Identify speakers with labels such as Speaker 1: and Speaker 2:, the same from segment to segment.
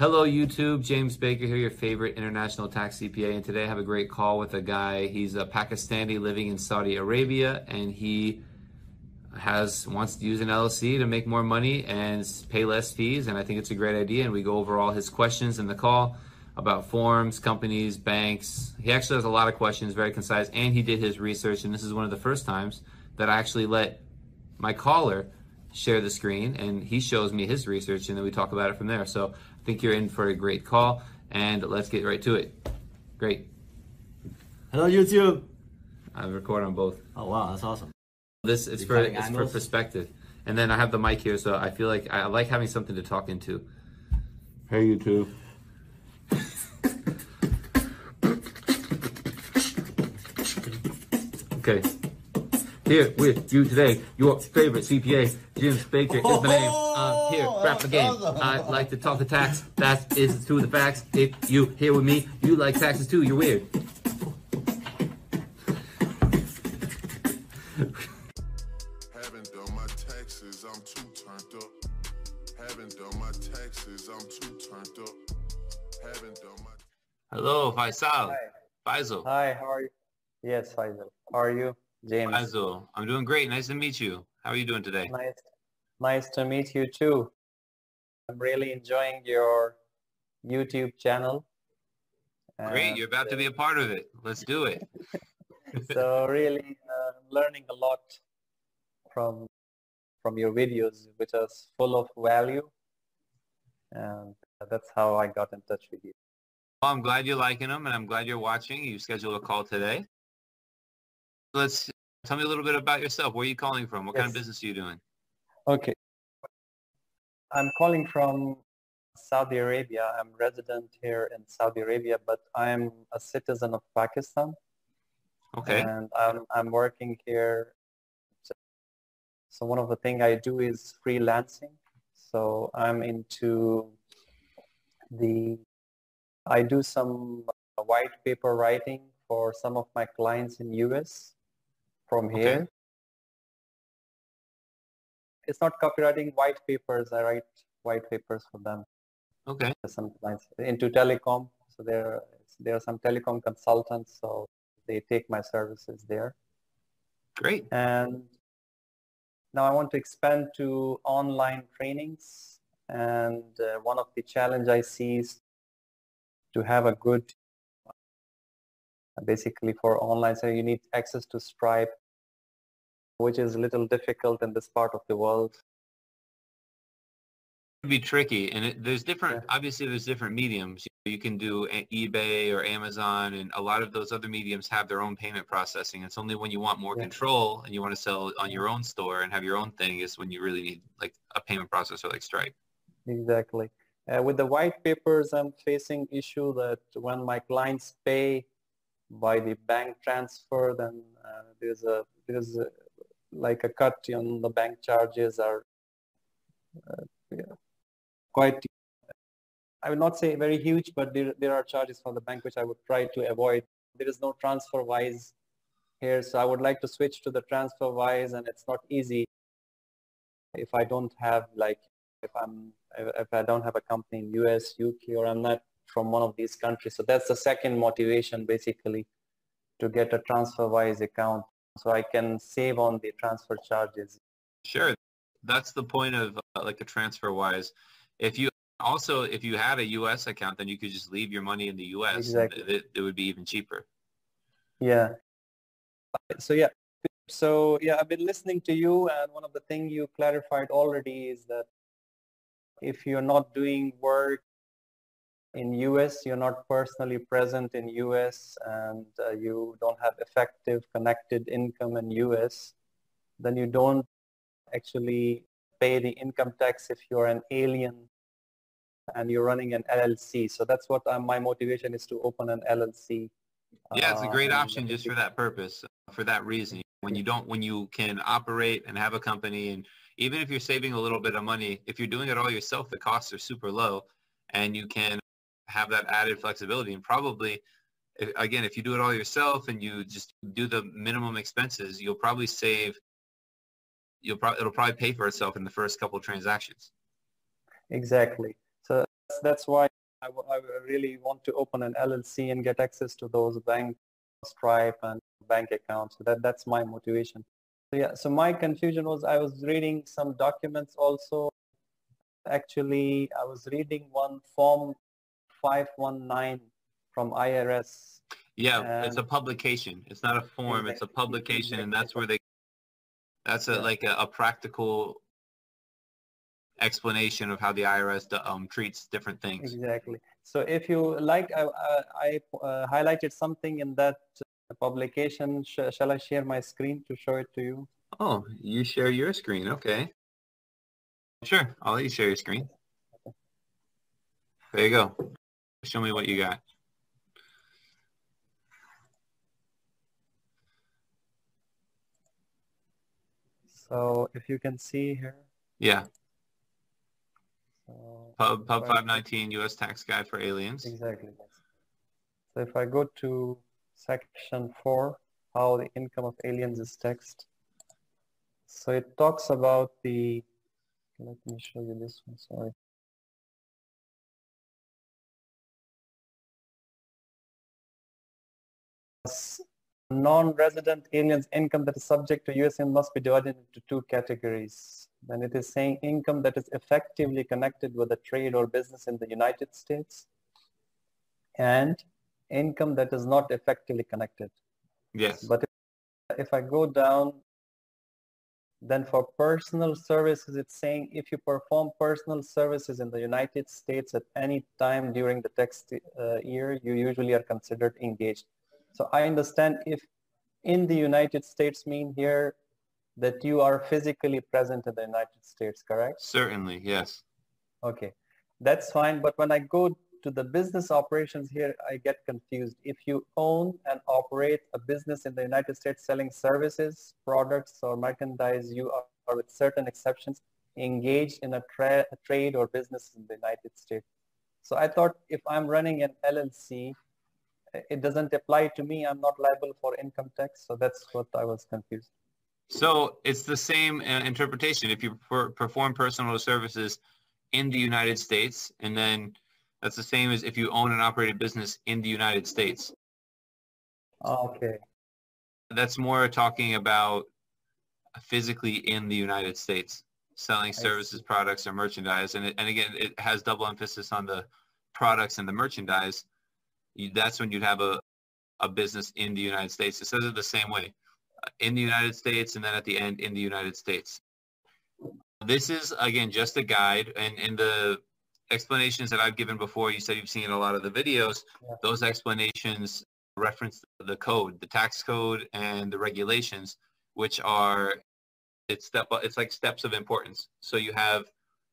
Speaker 1: Hello, YouTube. James Baker here, your favorite international tax CPA. And today I have a great call with a guy. He's a Pakistani living in Saudi Arabia, and he has wants to use an LLC to make more money and pay less fees. And I think it's a great idea. And we go over all his questions in the call about forms, companies, banks. He actually has a lot of questions, very concise, and he did his research. And this is one of the first times that I actually let my caller share the screen and he shows me his research and then we talk about it from there. So I think you're in for a great call and let's get right to it. Great.
Speaker 2: Hello YouTube.
Speaker 1: I record on both.
Speaker 2: Oh wow, that's awesome.
Speaker 1: This it's for it's for perspective. And then I have the mic here so I feel like I like having something to talk into.
Speaker 2: Hey YouTube.
Speaker 1: okay. Here with you today, your favorite CPA, Jim Baker is the name. I'm here, rap the game. I like to talk the tax. That is to the facts. If you here with me, you like taxes too. You're weird.
Speaker 3: Haven't done my taxes, I'm too turned up. Haven't done my taxes, I'm too turned up. Haven't done my
Speaker 1: Hello, Faisal.
Speaker 4: Hi.
Speaker 1: Faisal.
Speaker 4: Hi, how are you? Yes, Faisal. How are you? James.
Speaker 1: Faisal. I'm doing great. Nice to meet you. How are you doing today?
Speaker 4: Nice, nice to meet you too. I'm really enjoying your YouTube channel.
Speaker 1: Great. You're about to be a part of it. Let's do it.
Speaker 4: so really uh, learning a lot from from your videos, which are full of value. And that's how I got in touch with you.
Speaker 1: Well, I'm glad you're liking them and I'm glad you're watching. You scheduled a call today. Let's tell me a little bit about yourself. Where are you calling from? What kind of business are you doing?
Speaker 4: Okay. I'm calling from Saudi Arabia. I'm resident here in Saudi Arabia, but I'm a citizen of Pakistan.
Speaker 1: Okay.
Speaker 4: And I'm, I'm working here. So one of the things I do is freelancing. So I'm into the, I do some white paper writing for some of my clients in US from
Speaker 1: Okay.
Speaker 4: It's not copywriting white papers. I write white papers for them
Speaker 1: Okay.
Speaker 4: some clients into telecom. So there, there are some telecom consultants. So they take my services there.
Speaker 1: Great.
Speaker 4: And now I want to expand to online trainings. And uh, one of the challenge I see is to have a good, basically for online, so you need access to Stripe, which is a little difficult in this part of the world.
Speaker 1: It'd be tricky. And it, there's different, obviously there's different mediums. You can do eBay or Amazon and a lot of those other mediums have their own payment processing. It's only when you want more
Speaker 4: Yeah.
Speaker 1: control and you want to sell on your own store and have your own thing is when you really need like a payment processor like Stripe.
Speaker 4: Exactly. Uh, with the white papers, I'm facing issue that when my clients pay by the bank transfer, then uh, there's a there's a, like a cut on the bank charges are uh, yeah, quite. I would not say very huge, but there there are charges for the bank which I would try to avoid. There is no TransferWise here, so I would like to switch to the TransferWise and it's not easy if I don't have like if I'm if I don't have a company in US, UK, or I'm not from one of these countries. So that's the second motivation basically to get a TransferWise account so I can save on the transfer charges.
Speaker 1: Sure. That's the point of uh, like a TransferWise. If you also, if you had a U.S. account, then you could just leave your money in the U.S.
Speaker 4: Exactly.
Speaker 1: It, it would be even cheaper.
Speaker 4: Yeah. So yeah. So yeah, I've been listening to you and one of the things you clarified already is that if you're not doing work in US, you're not personally present in US and uh, you don't have effective connected income in US, then you don't actually pay the income tax if you're an alien and you're running an LLC. So that's what uh, my motivation is to open an LLC.
Speaker 1: Yeah, it's a
Speaker 4: uh,
Speaker 1: great
Speaker 4: and
Speaker 1: option just for that purpose, for that reason. When you don't, when you can operate and have a company, and even if you're saving a little bit of money, if you're doing it all yourself, the costs are super low, and you can have that added flexibility. And probably, again, if you do it all yourself and you just do the minimum expenses, you'll probably save. You'll probably it'll probably pay for itself in the first couple of transactions.
Speaker 4: Exactly. So that's why I, I really want to open an LLC and get access to those bank Stripe and bank accounts. So that that's my motivation. So yeah. So my confusion was I was reading some documents also. Actually, I was reading one form 519 from IRS.
Speaker 1: Yeah, it's a publication. It's not a form. It's a publication, and that's where they. That's a like a, a practical explanation of how the IRS um, treats different things.
Speaker 4: Exactly. So if you like, I, I uh, highlighted something in that publication. Sh shall I share my screen to show it to you?
Speaker 1: Oh, you share your screen. Okay. Sure. I'll let you share your screen. There you go. Show me what you got.
Speaker 4: So if you can see here.
Speaker 1: Yeah. So Pub, Pub 519 U.S. Tax Guide for Aliens.
Speaker 4: Exactly. So if I go to section 4, how the income of aliens is taxed. So it talks about the, let me show you this one, sorry. Non-resident aliens income that is subject to USN must be divided into two categories. Then it is saying income that is effectively connected with a trade or business in the United States and income that is not effectively connected.
Speaker 1: Yes.
Speaker 4: But if, if I go down, then for personal services, it's saying if you perform personal services in the United States at any time during the tax uh, year, you usually are considered engaged. So I understand if in the United States mean here that you are physically present in the United States, correct?
Speaker 1: Certainly, yes.
Speaker 4: Okay, that's fine. But when I go to the business operations here, I get confused. If you own and operate a business in the United States selling services, products, or merchandise, you are, with certain exceptions, engaged in a, tra a trade or business in the United States. So I thought if I'm running an LLC, it doesn't apply to me. I'm not liable for income tax. So that's what I was confused.
Speaker 1: So it's the same uh, interpretation. If you per perform personal services in the United States, and then that's the same as if you own and operate a business in the United States.
Speaker 4: Okay.
Speaker 1: That's more talking about physically in the United States, selling services, products, or merchandise. And, it, and again, it has double emphasis on the products and the merchandise that's when you'd have a, a business in the United States. It says it the same way, uh, in the United States and then at the end in the United States. This is, again, just a guide. And in the explanations that I've given before, you said you've seen a lot of the videos. Yeah. Those explanations reference the code, the tax code and the regulations, which are, it's step, it's like steps of importance. So you have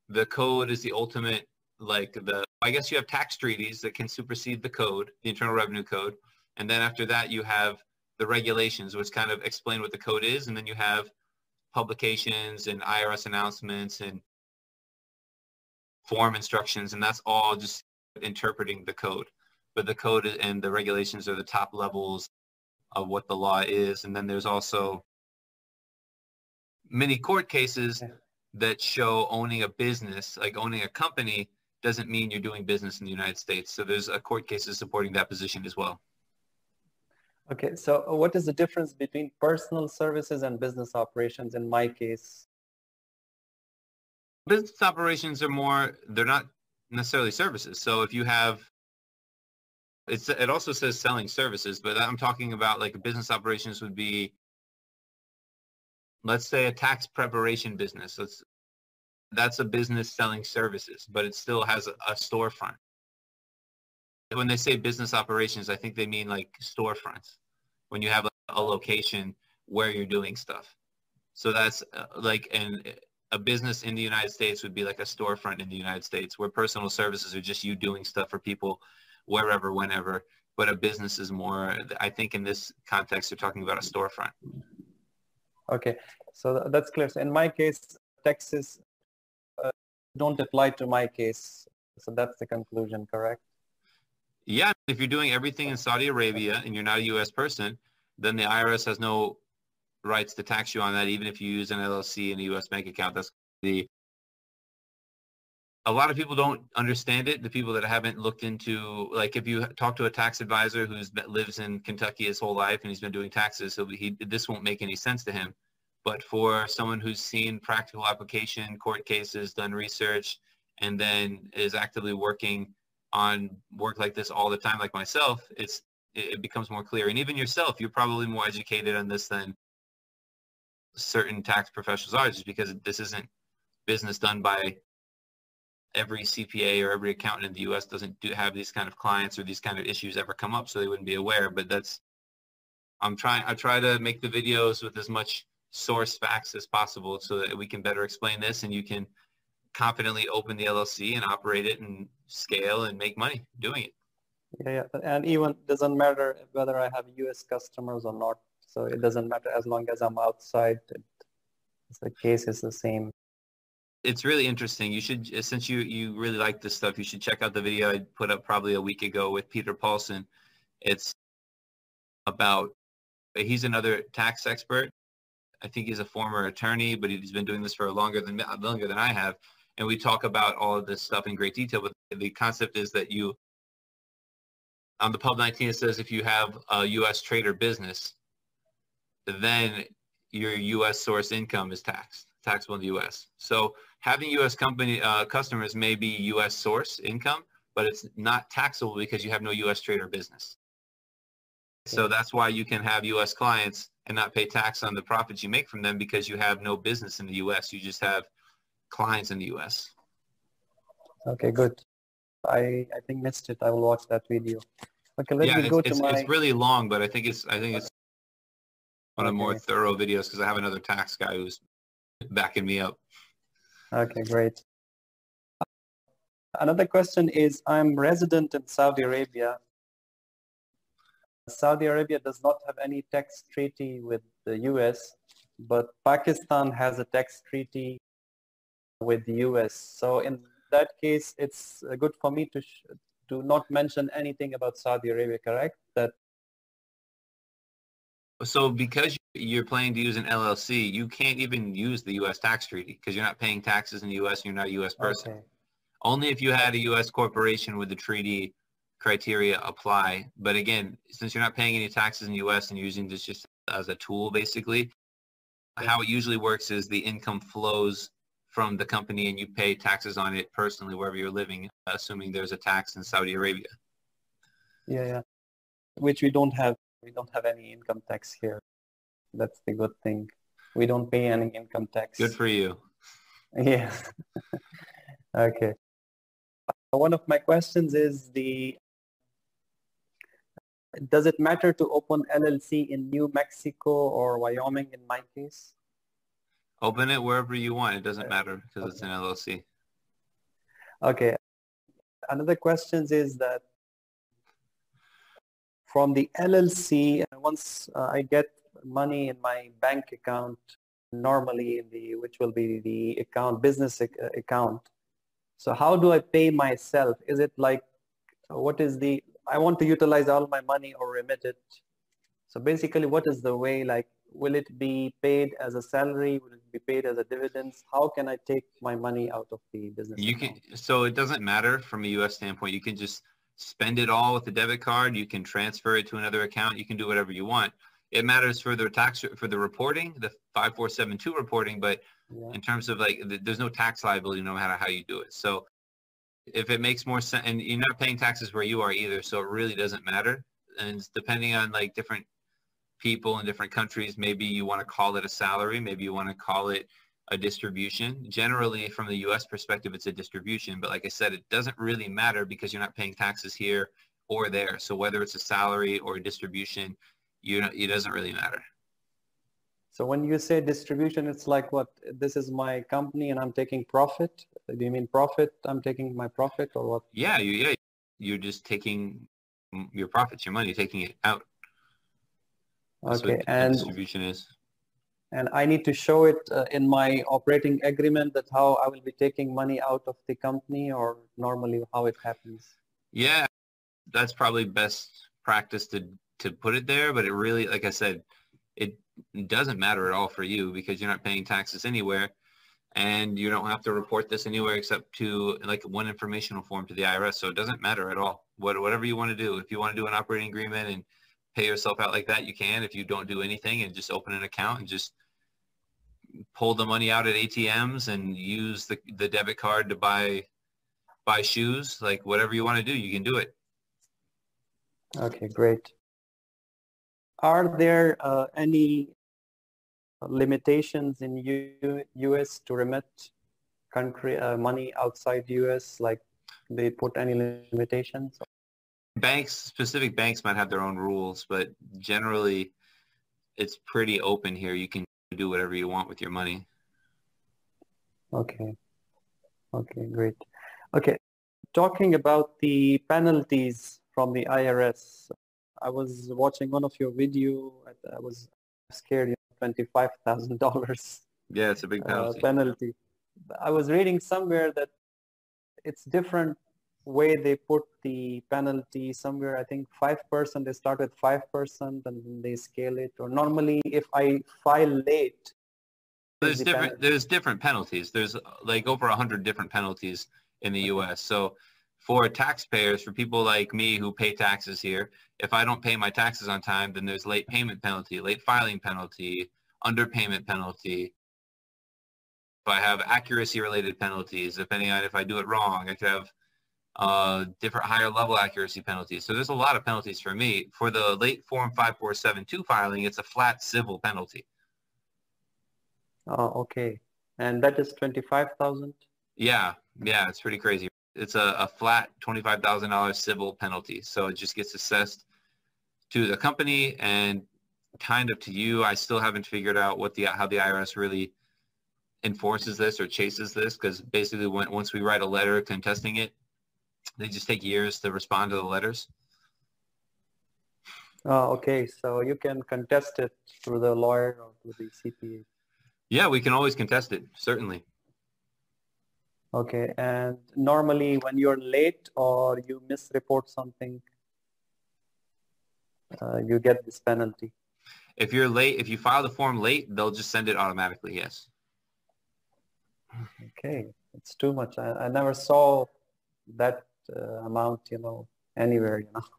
Speaker 1: the code is the ultimate like the I guess you have tax treaties that can supersede the code, the Internal Revenue Code, and then after that you have the regulations, which kind of explain what the code is, and then you have publications and IRS announcements and form instructions, and that's all just interpreting the code. But the code and the regulations are the top levels of what the law is, and then there's also many court cases that show owning a business, like owning a company, doesn't mean you're doing business in the United States. So there's a court cases supporting that position as well.
Speaker 4: Okay, so what is the difference between personal services and business operations in my case?
Speaker 1: Business operations are more, they're not necessarily services. So if you have, it's, it also says selling services, but I'm talking about like business operations would be, let's say a tax preparation business. Let's that's a business selling services, but it still has a, a storefront. When they say business operations, I think they mean like storefronts. When you have a, location where you're doing stuff. So that's uh, like an a business in the United States would be like a storefront in the United States where personal services are just you doing stuff for people wherever, whenever. But a business is more, I think in this context, they're talking about a storefront.
Speaker 4: Okay, so that's clear. So in my case, Texas don't apply to my case. So that's the conclusion, correct?
Speaker 1: Yeah, if you're doing everything in Saudi Arabia and you're not a U.S. person, then the IRS has no rights to tax you on that, even if you use an LLC and a U.S. bank account. That's the a lot of people don't understand it. The people that haven't looked into, like if you talk to a tax advisor who's lives in Kentucky his whole life and he's been doing taxes, he, this won't make any sense to him. But for someone who's seen practical application, court cases, done research, and then is actively working on work like this all the time, like myself, it's it becomes more clear. And even yourself, you're probably more educated on this than certain tax professionals are, just because this isn't business done by every CPA or every accountant in the U.S. doesn't do have these kind of clients or these kind of issues ever come up, so they wouldn't be aware. But that's I'm trying. I try to make the videos with as much source facts as possible, so that we can better explain this, and you can confidently open the LLC and operate it and scale and make money doing it.
Speaker 4: Yeah, yeah. and even doesn't matter whether I have U.S. customers or not. So it doesn't matter as long as I'm outside. It, the case is the same
Speaker 1: it's really interesting. You should, since you, you really like this stuff, you should check out the video I put up probably a week ago with Peter Paulson. It's about, he's another tax expert. I think he's a former attorney, but he's been doing this for longer than longer than I have. And we talk about all of this stuff in great detail. But the concept is that you, on the Pub 19, it says if you have a U.S. trader business, then your U.S. source income is taxed, taxable in the U.S. So having U.S. company uh, customers may be U.S. source income, but it's not taxable because you have no U.S. trade or business. So that's why you can have U.S. clients and not pay tax on the profits you make from them because you have no business in the U.S. You just have clients in the U.S.
Speaker 4: Okay, good. I I think missed it. I will watch that video. Okay, let
Speaker 1: yeah,
Speaker 4: me go
Speaker 1: it's,
Speaker 4: to
Speaker 1: it's,
Speaker 4: my.
Speaker 1: it's really long, but I think it's I think it's one of more thorough videos because I have another tax guy who's backing me up.
Speaker 4: Okay, great. Another question is, I'm resident in Saudi Arabia. Saudi Arabia does not have any tax treaty with the US, but Pakistan has a tax treaty with the US. So in that case, it's uh, good for me to, to not mention anything about Saudi Arabia, correct? That
Speaker 1: so because you're planning to use an LLC, you can't even use the U.S. tax treaty because you're not paying taxes in the U.S. and you're not a U.S. person. Okay. Only if you had a U.S. corporation with the treaty criteria apply. But again, since you're not paying any taxes in the U.S. and using this just as a tool, basically, how it usually works is the income flows from the company and you pay taxes on it personally wherever you're living, assuming there's a tax in Saudi Arabia.
Speaker 4: Yeah, yeah. Which we don't have we don't have any income tax here. That's the good thing. We don't pay any income tax.
Speaker 1: Good for you.
Speaker 4: Yeah. okay. Uh, one of my questions is the does it matter to open LLC in New Mexico or Wyoming in my case?
Speaker 1: Open it wherever you want. It doesn't matter because okay. it's an LLC.
Speaker 4: Okay. Another question is that from the LLC, once uh, I get money in my bank account, normally in the, which will be the account, business ac- uh, account. So how do I pay myself? Is it like, what is the, I want to utilize all my money or remit it. So basically what is the way, like, will it be paid as a salary? Will it be paid as a dividends? How can I take my money out of the business?
Speaker 1: You account? can, so it doesn't matter from a U.S. standpoint. You can just spend it all with a debit card. You can transfer it to another account. You can do whatever you want. It matters for the tax for the reporting, the 5472 reporting, but yeah. in terms of like, there's no tax liability no matter how you do it. So if it makes more sense, and you're not paying taxes where you are either, so it really doesn't matter. And depending on like different people in different countries, maybe you want to call it a salary, maybe you want to call it a distribution. Generally, from the U.S. perspective, it's a distribution. But like I said, it doesn't really matter because you're not paying taxes here or there. So whether it's a salary or a distribution, you know, it doesn't really matter.
Speaker 4: So when you say distribution, it's like what? This is my company and I'm taking profit. Do you mean profit? I'm taking my profit or what?
Speaker 1: Yeah, you, yeah. You're just taking your profits, your money, taking it out.
Speaker 4: That's okay, and
Speaker 1: distribution is
Speaker 4: and I need to show it uh, in my operating agreement that how I will be taking money out of the company or normally how it happens.
Speaker 1: Yeah, that's probably best practice to, to put it there. But it really, like I said, it doesn't matter at all for you because you're not paying taxes anywhere. and you don't have to report this anywhere except to like one informational form to the IRS. So it doesn't matter at all. What, whatever you want to do, if you want to do an operating agreement and pay yourself out like that, you can. If you don't do anything and just open an account and just pull the money out at ATMs and use the, the debit card to buy buy shoes, like whatever you want to do, you can do it.
Speaker 4: Okay, great. Are there uh, any limitations in U U.S. to remit country uh, money outside U.S. Like they put any limitations?
Speaker 1: Banks, specific banks might have their own rules, but generally it's pretty open here. You can do whatever you want with your money.
Speaker 4: Okay. Okay, great. Okay, talking about the penalties from the IRS, I was watching one of your video. I was scared, you know, $25,000.
Speaker 1: Yeah, it's a big penalty.
Speaker 4: Uh, penalty. I was reading somewhere that it's different way they put the penalty somewhere. I think 5%, they start with 5% and they scale it. Or normally if I file late,
Speaker 1: there's different there's different penalties. There's like over a hundred different penalties in the U.S. So for taxpayers, for people like me who pay taxes here, if I don't pay my taxes on time, then there's late payment penalty, late filing penalty, underpayment penalty. If I have accuracy related penalties, depending on if I do it wrong, I could have uh, different higher level accuracy penalties. So there's a lot of penalties for me. For the late form 5472 filing, it's a flat civil penalty.
Speaker 4: Oh, okay. And that is 25,000?
Speaker 1: Yeah, yeah, it's pretty crazy. It's a, a flat $25,000 civil penalty. So it just gets assessed to the company and kind of to you. I still haven't figured out what the how the IRS really enforces this or chases this because basically when, once we write a letter contesting it, they just take years to respond to the letters.
Speaker 4: Oh, okay. So you can contest it through the lawyer or through the CPA.
Speaker 1: Yeah, we can always contest it, certainly.
Speaker 4: Okay, and normally when you're late or you misreport something, uh, you get this penalty.
Speaker 1: If you're late, if you file the form late, they'll just send it automatically, yes.
Speaker 4: Okay, it's too much. I, I never saw that uh, amount, you know, anywhere, you know.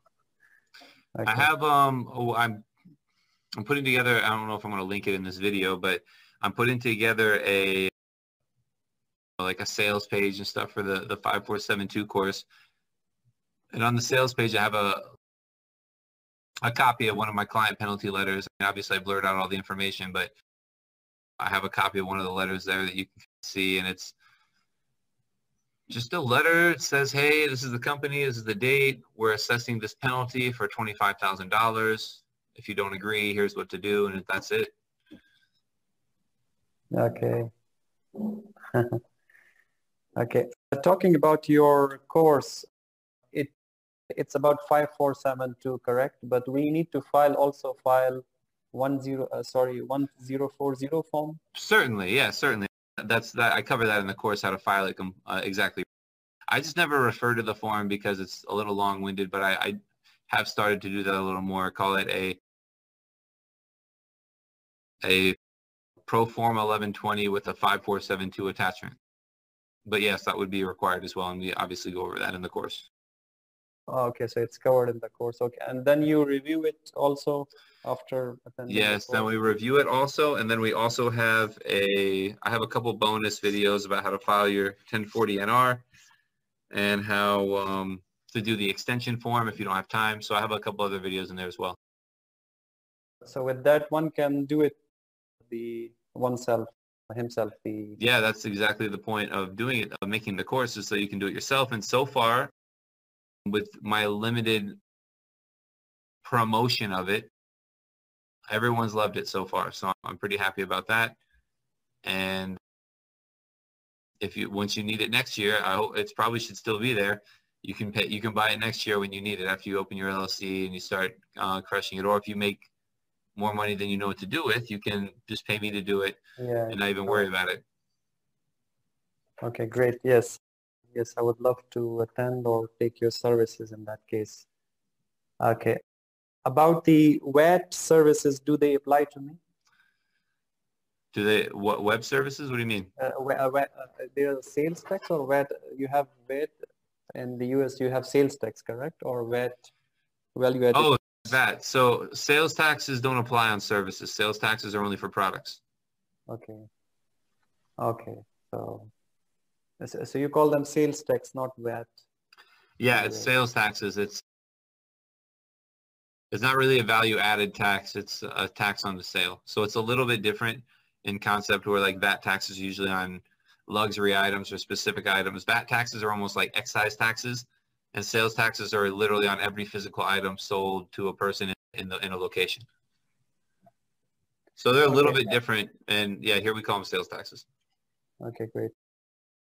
Speaker 1: Okay. I have, um, oh, I'm, I'm putting together, I don't know if I'm going to link it in this video, but I'm putting together a like a sales page and stuff for the the 5472 course. And on the sales page, I have a a copy of one of my client penalty letters. And obviously, I blurred out all the information, but I have a copy of one of the letters there that you can see, and it's just a letter. It says, hey, this is the company, this is the date. We're assessing this penalty for $25,000. If you don't agree, here's what to do, and that's it.
Speaker 4: Okay. okay. Talking about your course, it it's about 5472, correct? But we need to file also file one zero uh, sorry 1040 form.
Speaker 1: Certainly, yeah, certainly. That's that. I cover that in the course how to file it uh, exactly. I just never refer to the form because it's a little long-winded, but I, I have started to do that a little more. Call it a a pro forma 1120 with a 5472 attachment. But yes, that would be required as well, and we obviously go over that in the course.
Speaker 4: Okay, so it's covered in the course. Okay, and then you review it also after
Speaker 1: Yes, the then we review it also, and then we also have a. I have a couple bonus videos about how to file your 1040 NR, and how um, to do the extension form if you don't have time. So I have a couple other videos in there as well.
Speaker 4: So with that, one can do it the oneself himself the
Speaker 1: yeah that's exactly the point of doing it of making the course, courses so you can do it yourself. And so far with my limited promotion of it everyone's loved it so far. So i'm pretty happy about that. And if you once you need it next year i hope it's probably should still be there. You can pay you can buy it next year when you need it after you open your llc and you start uh, crushing it. Or if you make more money than you know what to do with, you can just pay me to do it yeah, and not even worry about it.
Speaker 4: Okay, great. Yes. Yes, I would love to attend or take your services in that case. Okay. About the VAT services, do they apply to me?
Speaker 1: Do they what web services? What do you mean?
Speaker 4: Uh, where, uh, uh, there are sales tax or VAT. You have VAT in the US. You have sales tax, correct? Or VAT value added.
Speaker 1: Oh, that. So sales taxes don't apply on services. Sales taxes are only for products.
Speaker 4: Okay. Okay. So, so you call them sales tax, not VAT.
Speaker 1: Yeah, it's sales taxes. It's it's not really a value added tax. It's a tax on the sale. So it's a little bit different in concept where like VAT taxes usually on luxury items or specific items. VAT taxes are almost like excise taxes and sales taxes are literally on every physical item sold to a person in, the in a location. So they're a little
Speaker 4: Okay.
Speaker 1: bit different and yeah, here we call them sales taxes.
Speaker 4: Okay, great.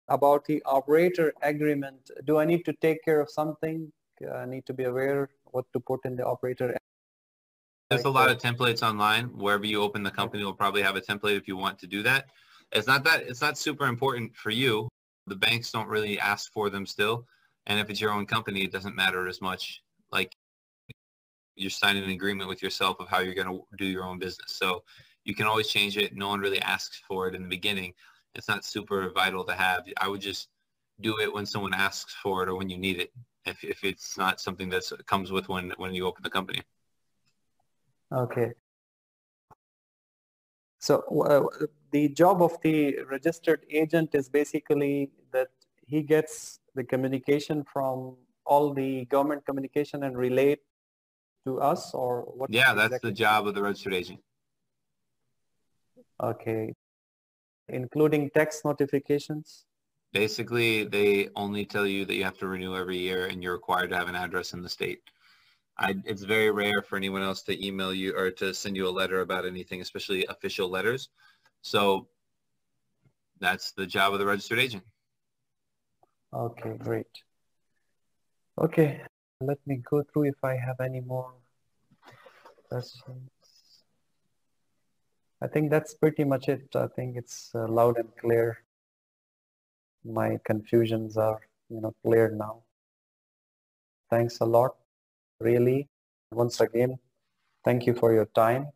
Speaker 4: About the operator agreement, do I need to take care of something? Uh, I need to be aware what to put in the operator.
Speaker 1: There's a lot of templates online. Wherever you open the company will probably have a template if you want to do that. It's not that it's not super important for you. The banks don't really ask for them still. And if it's your own company, it doesn't matter as much. Like you're signing an agreement with yourself of how you're going to do your own business. So you can always change it. No one really asks for it in the beginning. It's not super vital to have. I would just do it when someone asks for it or when you need it. If, if it's not something that comes with when, when you open the company.
Speaker 4: Okay. So uh, the job of the registered agent is basically that he gets the communication from all the government communication and relate to us or what?
Speaker 1: Yeah, that's the job of the registered agent.
Speaker 4: Okay. Including text notifications?
Speaker 1: Basically, they only tell you that you have to renew every year and you're required to have an address in the state. I, it's very rare for anyone else to email you or to send you a letter about anything, especially official letters. So that's the job of the registered agent.
Speaker 4: Okay, great. Okay, let me go through if I have any more questions. I think that's pretty much it. I think it's uh, loud and clear. My confusions are, you know, clear now. Thanks a lot, really. Once again, thank you for your time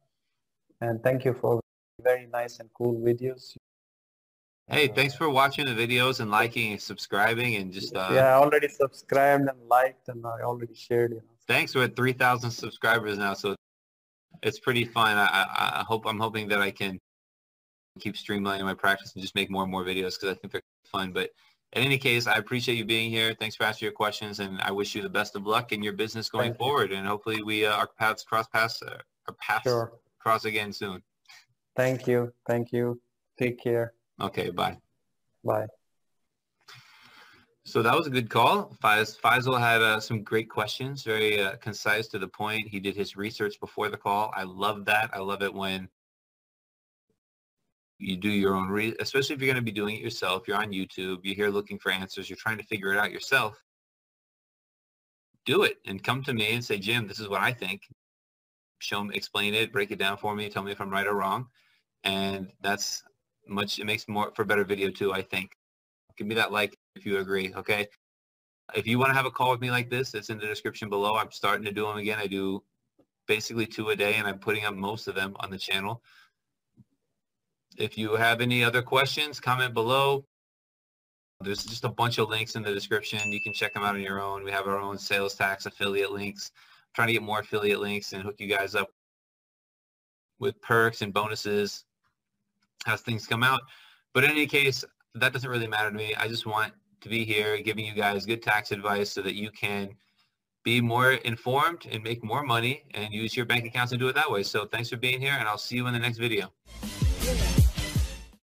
Speaker 4: and thank you for very nice and cool videos.
Speaker 1: Hey, thanks for watching the videos and liking and subscribing and just, uh,
Speaker 4: yeah, I already subscribed and liked and I already shared, you know.
Speaker 1: thanks. We're at 3,000 subscribers now, so it's pretty fun. I, I, hope, I'm hoping that I can keep streamlining my practice and just make more and more videos because I think they're fun. But in any case, I appreciate you being here. Thanks for asking your questions, and I wish you the best of luck in your business going
Speaker 4: Thank you.
Speaker 1: forward. And hopefully, we uh, our paths cross paths uh, our paths
Speaker 4: Sure.
Speaker 1: cross again soon.
Speaker 4: Thank you. Thank you. Take care.
Speaker 1: Okay, bye.
Speaker 4: Bye.
Speaker 1: So that was a good call. Faiz, Faisal had uh, some great questions, very uh, concise to the point. He did his research before the call. I love that. I love it when you do your own, re- especially if you're going to be doing it yourself. You're on YouTube. You're here looking for answers. You're trying to figure it out yourself. Do it and come to me and say, Jim, this is what I think. Show me, explain it, break it down for me. Tell me if I'm right or wrong. And that's much, it makes more for better video too, I think. Give me that like if you agree, okay? If you want to have a call with me like this, it's in the description below. I'm starting to do them again. I do basically two a day and I'm putting up most of them on the channel. If you have any other questions, comment below. There's just a bunch of links in the description. You can check them out on your own. We have our own sales tax affiliate links. I'm trying to get more affiliate links and hook you guys up with perks and bonuses as things come out. But in any case, that doesn't really matter to me. I just want to be here giving you guys good tax advice so that you can be more informed and make more money and use your bank accounts and do it that way. So thanks for being here and I'll see you in the next video.